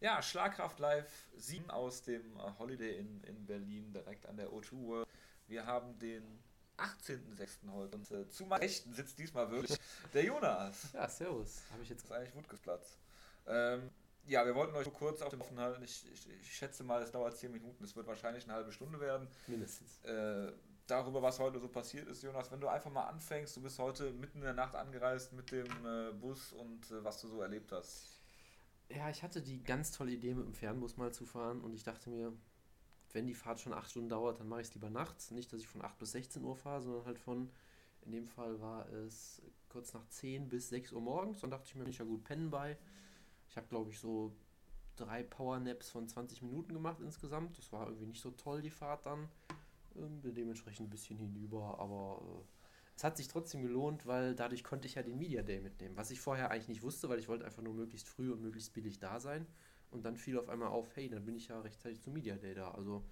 Ja, Schlagkraft Live 7 aus dem äh, Holiday Inn in Berlin, direkt an der O2 World. Wir haben den 18.06. heute und äh, zu meiner Rechten sitzt diesmal wirklich der Jonas. Ja, servus. Habe ich jetzt. Das ist eigentlich Wutgesplatz. Ähm, ja, wir wollten euch nur kurz auf dem Offen halten. Ich, ich, ich, schätze mal, es dauert 10 Minuten. Es wird wahrscheinlich eine halbe Stunde werden. Mindestens. Äh, darüber, was heute so passiert ist, Jonas. Wenn du einfach mal anfängst, du bist heute mitten in der Nacht angereist mit dem äh, Bus und äh, was du so erlebt hast. Ja, ich hatte die ganz tolle Idee, mit dem Fernbus mal zu fahren und ich dachte mir, wenn die Fahrt schon acht Stunden dauert, dann mache ich es lieber nachts. Nicht, dass ich von 8 bis 16 Uhr fahre, sondern halt von, in dem Fall war es kurz nach 10 bis 6 Uhr morgens. Dann dachte ich mir, bin ich ja gut pennen bei. Ich habe, glaube ich, so drei Powernaps von 20 Minuten gemacht insgesamt. Das war irgendwie nicht so toll, die Fahrt dann. Ähm, dementsprechend ein bisschen hinüber, aber äh, es hat sich trotzdem gelohnt, weil dadurch konnte ich ja den Media Day mitnehmen, was ich vorher eigentlich nicht wusste, weil ich wollte einfach nur möglichst früh und möglichst billig da sein. Und dann fiel auf einmal auf, hey, dann bin ich ja rechtzeitig zum Media Day da. Also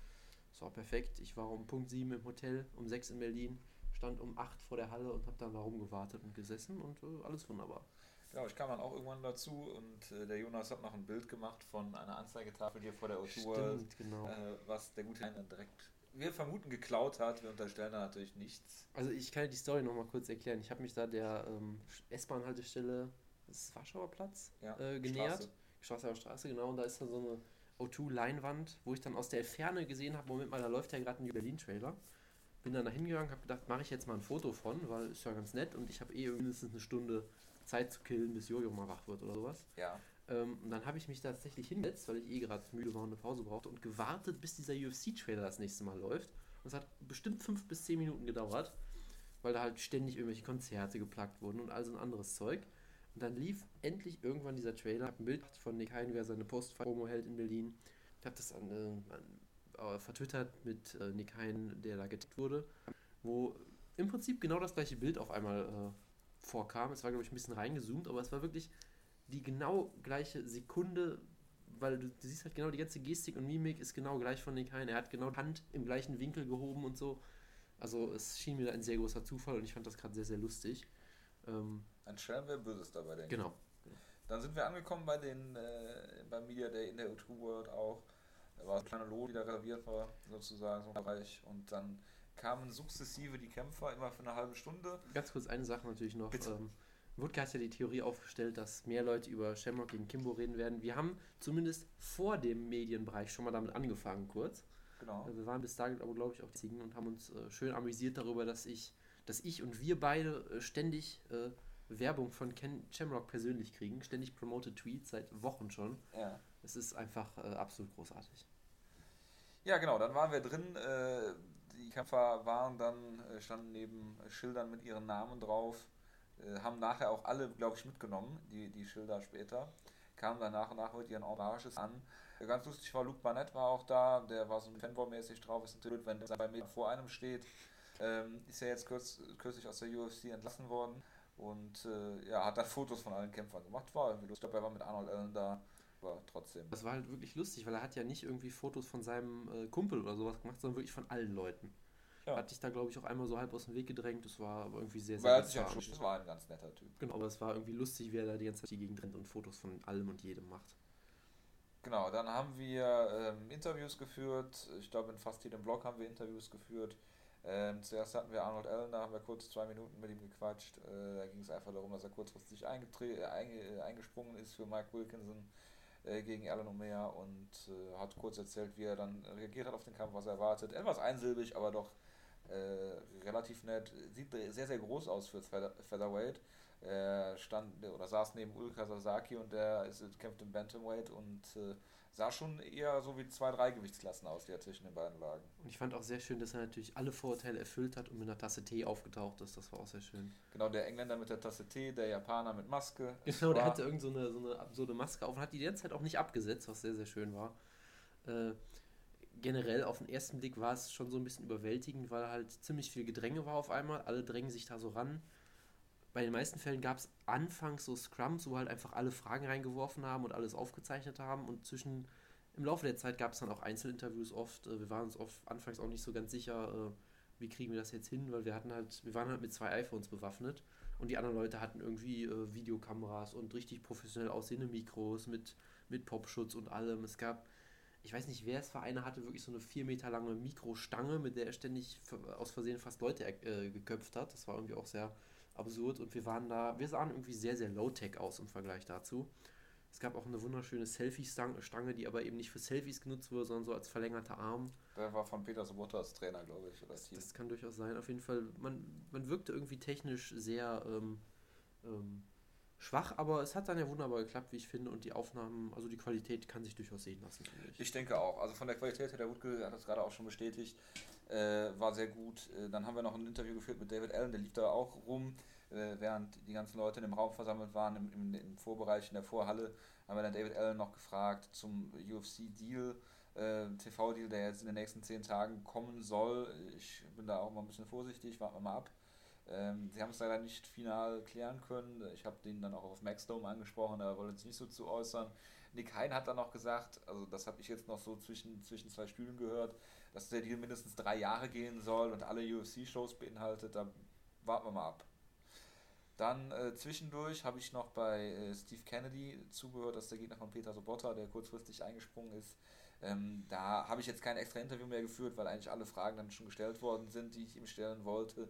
es war perfekt. Ich war um Punkt 7 im Hotel, um 6 in Berlin, stand um 8 vor der Halle und habe dann da rumgewartet und gesessen und äh, alles wunderbar. Genau, ich kam dann auch irgendwann dazu und äh, der Jonas hat noch ein Bild gemacht von einer Anzeigetafel hier vor der O-Tour, genau. äh, was der gute Herr dann direkt wir vermuten geklaut hat. Wir unterstellen da natürlich nichts. Also ich kann die Story nochmal kurz erklären. Ich habe mich da der ähm, S-Bahn-Haltestelle, das ist Warschauer Platz, ja, äh, genähert. Straße. Straße, genau. Und da ist dann so eine O2-Leinwand, wo ich dann aus der Ferne gesehen habe, Moment mal, da läuft ja gerade ein Berlin-Trailer. Bin dann da hingegangen, habe gedacht, mache ich jetzt mal ein Foto von, weil ist ja ganz nett und ich habe eh mindestens eine Stunde Zeit zu killen, bis Jojo mal wach wird oder sowas. Ja. Ähm, und dann habe ich mich tatsächlich hingesetzt, weil ich eh gerade müde war und eine Pause brauchte und gewartet, bis dieser UFC-Trailer das nächste Mal läuft. Und es hat bestimmt fünf bis zehn Minuten gedauert, weil da halt ständig irgendwelche Konzerte geplagt wurden und all so ein anderes Zeug. Und dann lief endlich irgendwann dieser Trailer. Ich ein Bild von Nick Hein, wer seine Post-Promo hält in Berlin. Ich habe das an, äh, an, äh, vertwittert mit äh, Nick Hein, der da getippt wurde, wo im Prinzip genau das gleiche Bild auf einmal äh, vorkam. Es war, glaube ich, ein bisschen reingezoomt, aber es war wirklich die genau gleiche Sekunde, weil du, du, siehst halt genau die ganze Gestik und Mimik ist genau gleich von Nick Hein. Er hat genau die Hand im gleichen Winkel gehoben und so. Also es schien mir ein sehr großer Zufall und ich fand das gerade sehr, sehr lustig. Ähm, ein Schelm, wer Böses dabei, denke genau. Dann sind wir angekommen bei den, äh, beim Media Day in der U2 World auch. Da war ein kleiner Lot, die da reserviert war, sozusagen, so Bereich. Und dann kamen sukzessive die Kämpfer immer für eine halbe Stunde. Ganz kurz eine Sache natürlich noch. Ähm, Wutke hat ja die Theorie aufgestellt, dass mehr Leute über Shamrock gegen Kimbo reden werden. Wir haben zumindest vor dem Medienbereich schon mal damit angefangen, kurz. Genau. Wir waren bis dahin aber, glaube ich, auch die Ziegen und haben uns äh, schön amüsiert darüber, dass ich, dass ich und wir beide äh, ständig äh, Werbung von Ken Shamrock persönlich kriegen. Ständig promoted Tweets seit Wochen schon. Ja. Es ist einfach äh, absolut großartig. Ja, genau, dann waren wir drin. Äh, die Kämpfer waren dann, äh, standen neben Schildern mit ihren Namen drauf äh, haben nachher auch alle, glaube ich, mitgenommen, die, die Schilder später. Kamen dann nach und nach mit ihren Hommages an. Äh, ganz lustig war, Luke Barnett war auch da, der war so Fanboy-mäßig drauf, ist natürlich wenn der bei mir vor einem steht. Ähm, ist ja jetzt kurz, kürzlich aus der UFC entlassen worden und äh, ja, hat da Fotos von allen Kämpfern gemacht. War irgendwie lustig. Er war mit Arnold Allen da, aber trotzdem. Das war halt wirklich lustig, weil er hat ja nicht irgendwie Fotos von seinem äh, Kumpel oder sowas gemacht, sondern wirklich von allen Leuten. Ja. Hat dich da, glaube ich, auch einmal so halb aus dem Weg gedrängt. Das war aber irgendwie sehr, sehr ja, Das war ein ganz netter Typ. Genau, aber es war irgendwie lustig, wie er da die ganze Zeit die Gegend rennt und Fotos von allem und jedem macht. Genau, dann haben wir ähm, Interviews geführt. Ich glaube, in fast jedem Blog haben wir Interviews geführt. Ähm, zuerst hatten wir Arnold Allen, da haben wir kurz zwei Minuten mit ihm gequatscht. Äh, da ging es einfach darum, dass er kurzfristig äh, einge eingesprungen ist für Mike Wilkinson äh, gegen Alan O'Meara und äh, hat kurz erzählt, wie er dann reagiert hat auf den Kampf, was er erwartet. Etwas einsilbig, aber doch äh, relativ nett. Sieht sehr, sehr groß aus für Featherweight. Er stand oder saß neben Ulka Sasaki und der ist, kämpft im Bantamweight und äh, sah schon eher so wie zwei, drei Gewichtsklassen aus, die er zwischen den beiden lagen. Und ich fand auch sehr schön, dass er natürlich alle Vorurteile erfüllt hat und mit einer Tasse Tee aufgetaucht ist. Das war auch sehr schön. Genau, der Engländer mit der Tasse Tee, der Japaner mit Maske. Genau, der hatte irgend so eine, so eine absurde Maske auf und hat die ganze Zeit auch nicht abgesetzt, was sehr, sehr schön war. Äh, generell auf den ersten Blick war es schon so ein bisschen überwältigend, weil halt ziemlich viel Gedränge war auf einmal. Alle drängen sich da so ran. Bei den meisten Fällen gab es anfangs so Scrums, wo halt einfach alle Fragen reingeworfen haben und alles aufgezeichnet haben. Und zwischen im Laufe der Zeit gab es dann auch Einzelinterviews oft. Äh, wir waren uns oft anfangs auch nicht so ganz sicher, äh, wie kriegen wir das jetzt hin, weil wir hatten halt, wir waren halt mit zwei iPhones bewaffnet und die anderen Leute hatten irgendwie äh, Videokameras und richtig professionell aussehende Mikros mit mit Popschutz und allem. Es gab, ich weiß nicht, wer es war, einer hatte wirklich so eine vier Meter lange Mikrostange, mit der er ständig aus Versehen fast Leute äh, geköpft hat. Das war irgendwie auch sehr absurd und wir waren da, wir sahen irgendwie sehr, sehr low-tech aus im Vergleich dazu. Es gab auch eine wunderschöne Selfie-Stange, die aber eben nicht für Selfies genutzt wurde, sondern so als verlängerter Arm. Der war von Peter Sobotta als Trainer, glaube ich, oder das, das kann durchaus sein. Auf jeden Fall, man, man wirkte irgendwie technisch sehr ähm, ähm, schwach, aber es hat dann ja wunderbar geklappt, wie ich finde, und die Aufnahmen, also die Qualität kann sich durchaus sehen lassen, ich. Ich denke auch. Also von der Qualität her, der Wutke hat das gerade auch schon bestätigt, äh, war sehr gut. Äh, dann haben wir noch ein Interview geführt mit David Allen, der lief da auch rum äh, während die ganzen Leute in dem Raum versammelt waren, im, im, im, Vorbereich in der Vorhalle, haben wir dann David Allen noch gefragt zum UFC-Deal, äh, TV-Deal, der jetzt in den nächsten zehn Tagen kommen soll. Ich bin da auch mal ein bisschen vorsichtig, warten wir mal ab. Ähm, sie haben es leider nicht final klären können. Ich habe den dann auch auf Maxdome angesprochen, da wollte sich nicht so zu äußern. Nick Hein hat dann noch gesagt, also das habe ich jetzt noch so zwischen, zwischen zwei Stühlen gehört, dass der Deal mindestens drei Jahre gehen soll und alle UFC-Shows beinhaltet. Da warten wir mal ab. Dann äh, zwischendurch habe ich noch bei äh, Steve Kennedy zugehört, dass der Gegner von Peter Sobotta, der kurzfristig eingesprungen ist. Ähm, da habe ich jetzt kein extra Interview mehr geführt, weil eigentlich alle Fragen dann schon gestellt worden sind, die ich ihm stellen wollte.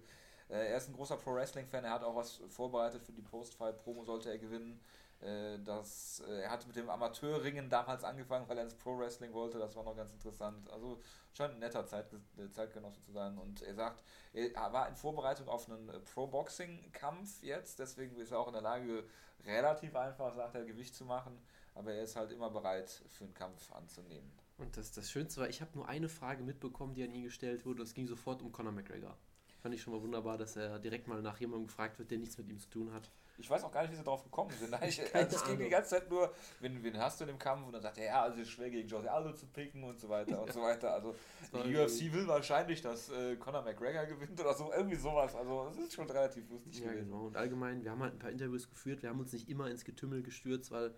Äh, er ist ein großer Pro-Wrestling-Fan, er hat auch was vorbereitet für die Post-Fight-Promo, sollte er gewinnen. Äh, das, äh, er hat mit dem Amateurringen damals angefangen, weil er ins Pro-Wrestling wollte. Das war noch ganz interessant. Also scheint ein netter Zeit, Zeitgenosse zu sein. Und er sagt, er war in Vorbereitung auf einen Pro-Boxing-Kampf jetzt. Deswegen ist er auch in der Lage, relativ einfach, sagt er, Gewicht zu machen. Aber er ist halt immer bereit, für einen Kampf anzunehmen. Und das, das Schönste war, ich habe nur eine Frage mitbekommen, die an ihn gestellt wurde. Es ging sofort um Conor McGregor. Fand ich schon mal wunderbar, dass er direkt mal nach jemandem gefragt wird, der nichts mit ihm zu tun hat. Ich weiß auch gar nicht, wie sie drauf gekommen sind. Ich, also es ging die ganze Zeit nur, wen, wen hast du in dem Kampf? Und dann sagt er, ja, also es ist schwer gegen Jose Aldo zu picken und so weiter und so weiter. Also die UFC will wahrscheinlich, dass äh, Conor McGregor gewinnt oder so, irgendwie sowas. Also es ist schon relativ lustig ja, gewesen. Genau. Und allgemein, wir haben halt ein paar Interviews geführt, wir haben uns nicht immer ins Getümmel gestürzt, weil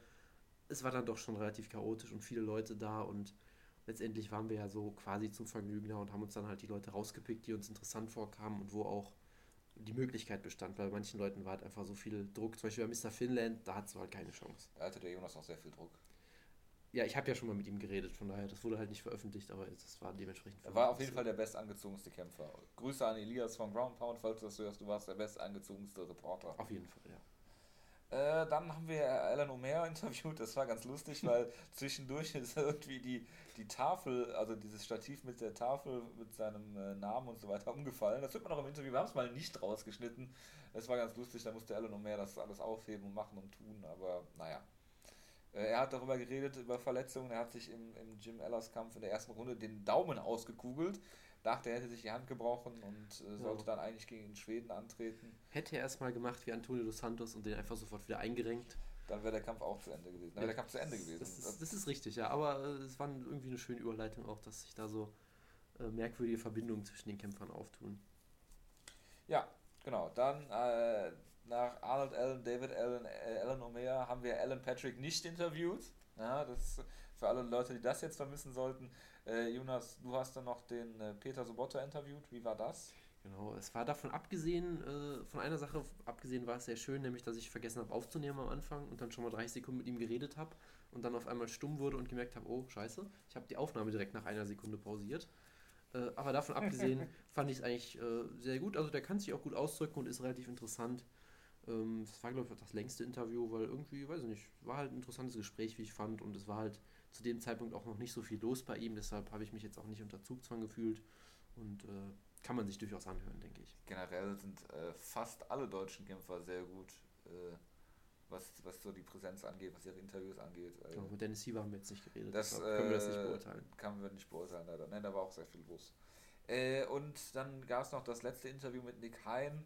es war dann doch schon relativ chaotisch und viele Leute da und letztendlich waren wir ja so quasi zum Vergnügen da und haben uns dann halt die Leute rausgepickt, die uns interessant vorkamen und wo auch die Möglichkeit bestand. Bei manchen Leuten war halt einfach so viel Druck. Zum Beispiel bei Mr. Finland, da hat du halt keine Chance. Da hatte der Jonas noch sehr viel Druck. Ja, ich habe ja schon mal mit ihm geredet, von daher, das wurde halt nicht veröffentlicht, aber das war dementsprechend. Er war auf jeden Fall der bestangezogenste Kämpfer. Grüße an Elias von Ground Pound, falls du das hörst, du warst der bestangezogenste Reporter. Auf jeden Fall, ja. Äh, dann haben wir Alan Omer interviewt, das war ganz lustig, weil zwischendurch ist irgendwie die, die Tafel, also dieses Stativ mit der Tafel mit seinem äh, Namen und so weiter umgefallen. Das wird man auch im Interview, wir haben es mal nicht rausgeschnitten. Das war ganz lustig, da musste Alan Omer das alles aufheben und machen und tun, aber naja. Äh, er hat darüber geredet, über Verletzungen. Er hat sich im, im Jim Ellers Kampf in der ersten Runde den Daumen ausgekugelt dachte, er hätte sich die Hand gebrochen und äh, sollte ja. dann eigentlich gegen Schweden antreten. Hätte er erst mal gemacht wie Antonio dos Santos und den einfach sofort wieder eingerenkt. Dann wäre der Kampf auch zu Ende gewesen. Dann wäre der Kampf zu Ende gewesen. Das ist, das ist richtig, ja. Aber äh, es war irgendwie eine schöne Überleitung auch, dass sich da so äh, merkwürdige Verbindungen zwischen den Kämpfern auftun. Ja, genau. Dann äh, nach Arnold Allen, David Allen, äh, Alan Omer haben wir Alan Patrick nicht interviewt. Ja, das für alle Leute, die das jetzt vermissen sollten. Äh, Jonas, du hast dann noch den äh, Peter Sobotta interviewt. Wie war das? Genau, es war davon abgesehen, äh, von einer Sache abgesehen war es sehr schön, nämlich dass ich vergessen habe aufzunehmen am Anfang und dann schon mal 30 Sekunden mit ihm geredet habe und dann auf einmal stumm wurde und gemerkt habe, oh scheiße, ich habe die Aufnahme direkt nach einer Sekunde pausiert. Äh, aber davon abgesehen fand ich es eigentlich äh, sehr gut. Also der kann sich auch gut ausdrücken und ist relativ interessant. Ähm, es war, glaube ich, das längste Interview, weil irgendwie, weiß ich nicht, war halt ein interessantes Gespräch, wie ich fand und es war halt zu dem Zeitpunkt auch noch nicht so viel los bei ihm, deshalb habe ich mich jetzt auch nicht unter Zugzwang gefühlt und äh, kann man sich durchaus anhören, denke ich. Generell sind äh, fast alle deutschen Kämpfer sehr gut, äh, was, was so die Präsenz angeht, was ihre Interviews angeht. Genau, mit Dennis Sieber haben wir jetzt nicht geredet, das können wir das nicht äh, beurteilen. Kann wir nicht beurteilen, leider. Nein, da war auch sehr viel los. Äh, und dann gab es noch das letzte Interview mit Nick Hein,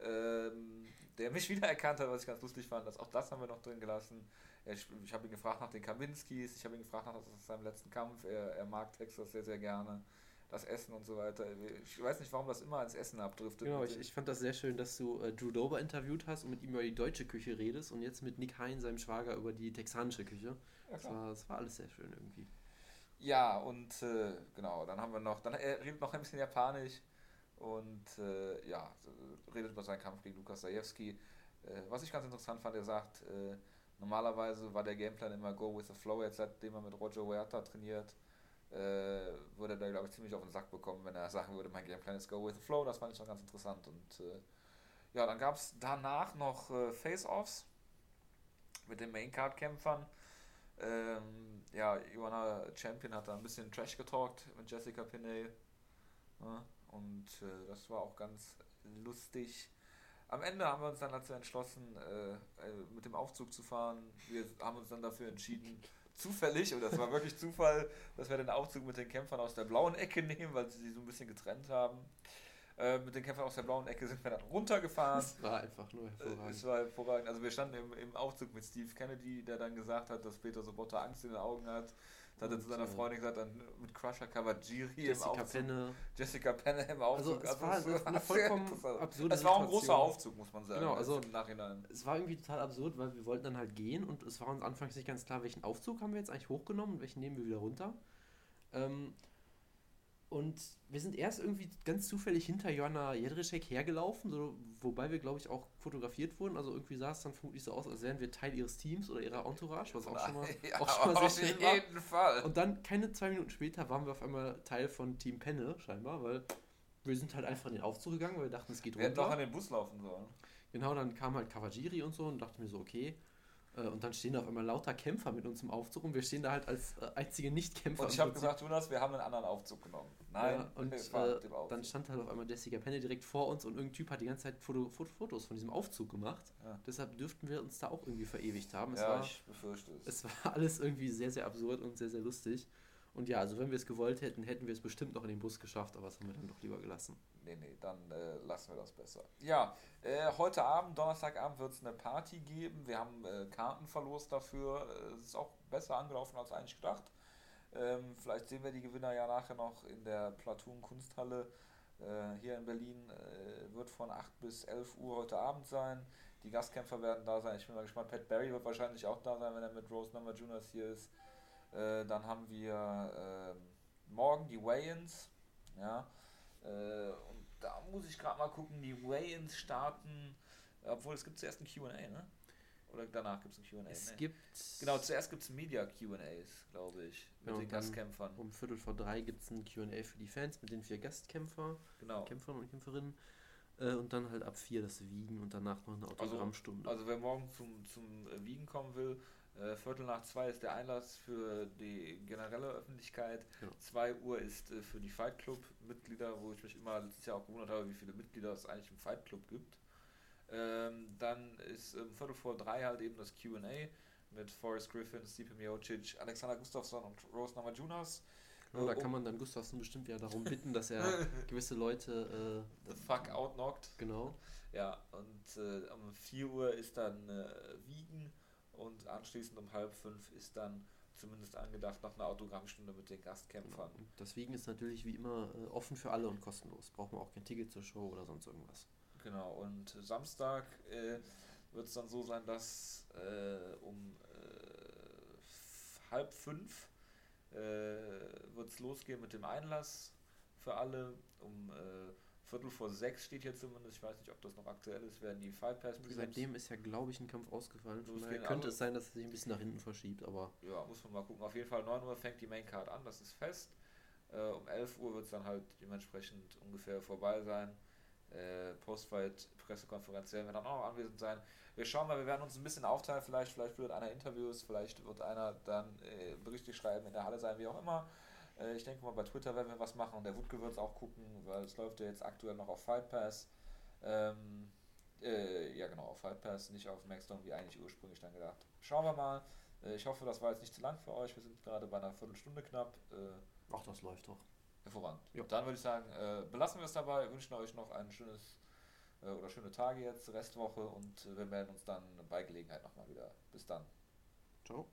ähm, der mich wiedererkannt hat, was ich ganz lustig fand. Das, auch das haben wir noch drin gelassen. Ich, habe ihn gefragt nach den Kaminskis, ich habe ihn gefragt nach seinem letzten Kampf. Er, er mag Texas sehr, sehr gerne. Das Essen und so weiter. Ich weiß nicht, warum das immer ans Essen abdriftet. Genau, ich, ich fand das sehr schön, dass du äh, Drew Dober interviewt hast und mit ihm über die deutsche Küche redest und jetzt mit Nick Hein, seinem Schwager, über die texanische Küche. Ja, das, war, das war alles sehr schön irgendwie. Ja, und äh, genau, dann haben wir noch, dann er redet noch ein bisschen Japanisch und äh, ja, redet über seinen Kampf gegen Lukas Zajewski. Äh, was ich ganz interessant fand, er sagt, äh, Normalerweise war der Gameplan immer Go with the Flow. Jetzt, seitdem er mit Roger Huerta trainiert, äh, würde er da, glaube ich, ziemlich auf den Sack bekommen, wenn er sagen würde, mein Gameplan ist Go with the Flow. Das fand ich schon ganz interessant. Und äh, ja, dann gab es danach noch äh, Face-Offs mit den Main-Card-Kämpfern. Ähm, ja, Joanna Champion hat da ein bisschen Trash getalkt mit Jessica Pinney. Ja, und äh, das war auch ganz lustig. Am Ende haben wir uns dann dazu entschlossen, äh, äh, mit dem Aufzug zu fahren. Wir haben uns dann dafür entschieden, zufällig, und das war wirklich Zufall, dass wir den Aufzug mit den Kämpfern aus der blauen Ecke nehmen, weil sie sich so ein bisschen getrennt haben. Äh, mit den Kämpfern aus der blauen Ecke sind wir dann runtergefahren. Es war einfach nur hervorragend. Äh, es war hervorragend. Also wir standen im, im Aufzug mit Steve Kennedy, der dann gesagt hat, dass Peter Sobotta Angst in den Augen hat. Da hat er zu seiner Freundin gesagt, dann mit Crusher Kawajiri Jessica im Aufzug. Penne. Jessica Penne im Aufzug. Also es also war eine vollkommen absurde Es war auch ein großer Aufzug, muss man sagen. Genau, also im Nachhinein. Es war irgendwie total absurd, weil wir wollten dann halt gehen und es war uns anfangs nicht ganz klar, welchen Aufzug haben wir jetzt eigentlich hochgenommen und welchen nehmen wir wieder runter. Ähm, und wir sind erst irgendwie ganz zufällig hinter Joanna Jedrzejczyk hergelaufen, so, wobei wir, glaube ich, auch fotografiert wurden. Also irgendwie sah es dann vermutlich so aus, als wären wir Teil ihres Teams oder ihrer Entourage, was auch schon mal, ja, auch schon mal sehr schnell war. Auf jeden Fall. Und dann, keine zwei Minuten später, waren wir auf einmal Teil von Team Penne, scheinbar, weil wir sind halt einfach in den Aufzug gegangen, weil wir dachten, es geht wir runter. Wir hätten doch an den Bus laufen sollen. Genau, dann kam halt Kawajiri und so und dachte mir so, okay, und dann stehen da auf einmal lauter Kämpfer mit uns im Aufzug und wir stehen da halt als äh, einzige Nicht-Kämpfer. Und ich habe gesagt, Jonas, wir haben einen anderen Aufzug genommen. Nein, ja, und äh, dann stand halt auf einmal Jessica Penne direkt vor uns und irgendein Typ hat die ganze Zeit Foto, Fotos von diesem Aufzug gemacht. Ja. Deshalb dürften wir uns da auch irgendwie verewigt haben. Es ja, war, ich befürchte es. Es war alles irgendwie sehr, sehr absurd und sehr, sehr lustig. Und ja, also wenn wir es gewollt hätten, hätten wir es bestimmt noch in den Bus geschafft, aber das haben wir dann doch lieber gelassen. Nee, nee, dann äh, lassen wir das besser. Ja, äh, heute Abend, Donnerstagabend, wird es eine Party geben. Wir haben äh, Karten dafür. Es ist auch besser angelaufen als eigentlich gedacht. Ähm, vielleicht sehen wir die Gewinner ja nachher noch in der Platoon Kunsthalle äh, hier in Berlin. Äh, wird von 8 bis 11 Uhr heute Abend sein. Die Gastkämpfer werden da sein. Ich bin mal gespannt. Pat Barry wird wahrscheinlich auch da sein, wenn er mit Rose Number Juniors hier ist. Äh, dann haben wir ähm, morgen die Weigh-ins. Ja. Äh, und da muss ich gerade mal gucken, die Weigh-ins starten, obwohl es gibt zuerst ein QA, ne? Oder danach gibt es ein QA? Es gibt. Genau, zuerst gibt es Media QAs, glaube ich, mit ja, den Gastkämpfern. Um Viertel vor drei gibt es ein QA für die Fans mit den vier Gastkämpfer, genau. Kämpfern und Kämpferinnen. Äh, und dann halt ab vier das Wiegen und danach noch eine also, Autogrammstunde. Also, also wer morgen zum, zum Wiegen kommen will, äh, Viertel nach zwei ist der Einlass für die generelle Öffentlichkeit. Ja. 2 Uhr ist äh, für die Fight Club Mitglieder, wo ich mich immer letztes Jahr auch gewundert habe, wie viele Mitglieder es eigentlich im Fight Club gibt. Ähm, dann ist um Viertel vor drei halt eben das QA mit Forrest Griffin, Stipe Miocic, Alexander Gustafsson und Rose Namajunas. Ja, da äh, kann man dann Gustafsson bestimmt ja darum bitten, dass er gewisse Leute äh, the fuck outknockt. Genau. Ja, und äh, um 4 Uhr ist dann äh, Wiegen und anschließend um halb fünf ist dann zumindest angedacht noch eine Autogrammstunde mit den Gastkämpfern. Genau. Deswegen ist natürlich wie immer äh, offen für alle und kostenlos. Braucht man auch kein Ticket zur Show oder sonst irgendwas. Genau, und Samstag äh, wird es dann so sein, dass äh, um äh, halb fünf äh, wird es losgehen mit dem Einlass für alle. Um äh, Viertel vor sechs steht hier zumindest. Ich weiß nicht, ob das noch aktuell ist, werden die Fight Pass Seitdem ist ja, glaube ich, ein Kampf ausgefallen. Daher könnte es sein, dass es sich ein bisschen nach hinten verschiebt, aber. Ja, muss man mal gucken. Auf jeden Fall 9 Uhr fängt die Main Card an, das ist fest. Äh, um 11 Uhr wird es dann halt dementsprechend ungefähr vorbei sein. Äh, Postfight, Pressekonferenz werden wir dann auch noch anwesend sein. Wir schauen mal, wir werden uns ein bisschen aufteilen. Vielleicht, vielleicht wird einer Interviews, vielleicht wird einer dann äh, Berichte schreiben, in der Halle sein, wie auch immer. Äh, ich denke mal, bei Twitter werden wir was machen und der Wutke wird es auch gucken, weil es läuft ja jetzt aktuell noch auf Fight Pass. Ähm, äh, ja, genau, auf Fight Pass, nicht auf Maxdome, wie eigentlich ursprünglich dann gedacht. Schauen wir mal. Äh, ich hoffe, das war jetzt nicht zu lang für euch. Wir sind gerade bei einer Viertelstunde knapp. Äh, Ach, das läuft doch. Hervorragend. Ja. Dann würde ich sagen, äh, belassen wir es dabei. Wir wünschen euch noch ein schönes äh, oder schöne Tage jetzt, Restwoche und wir melden uns dann bei Gelegenheit nochmal wieder. Bis dann. Ciao.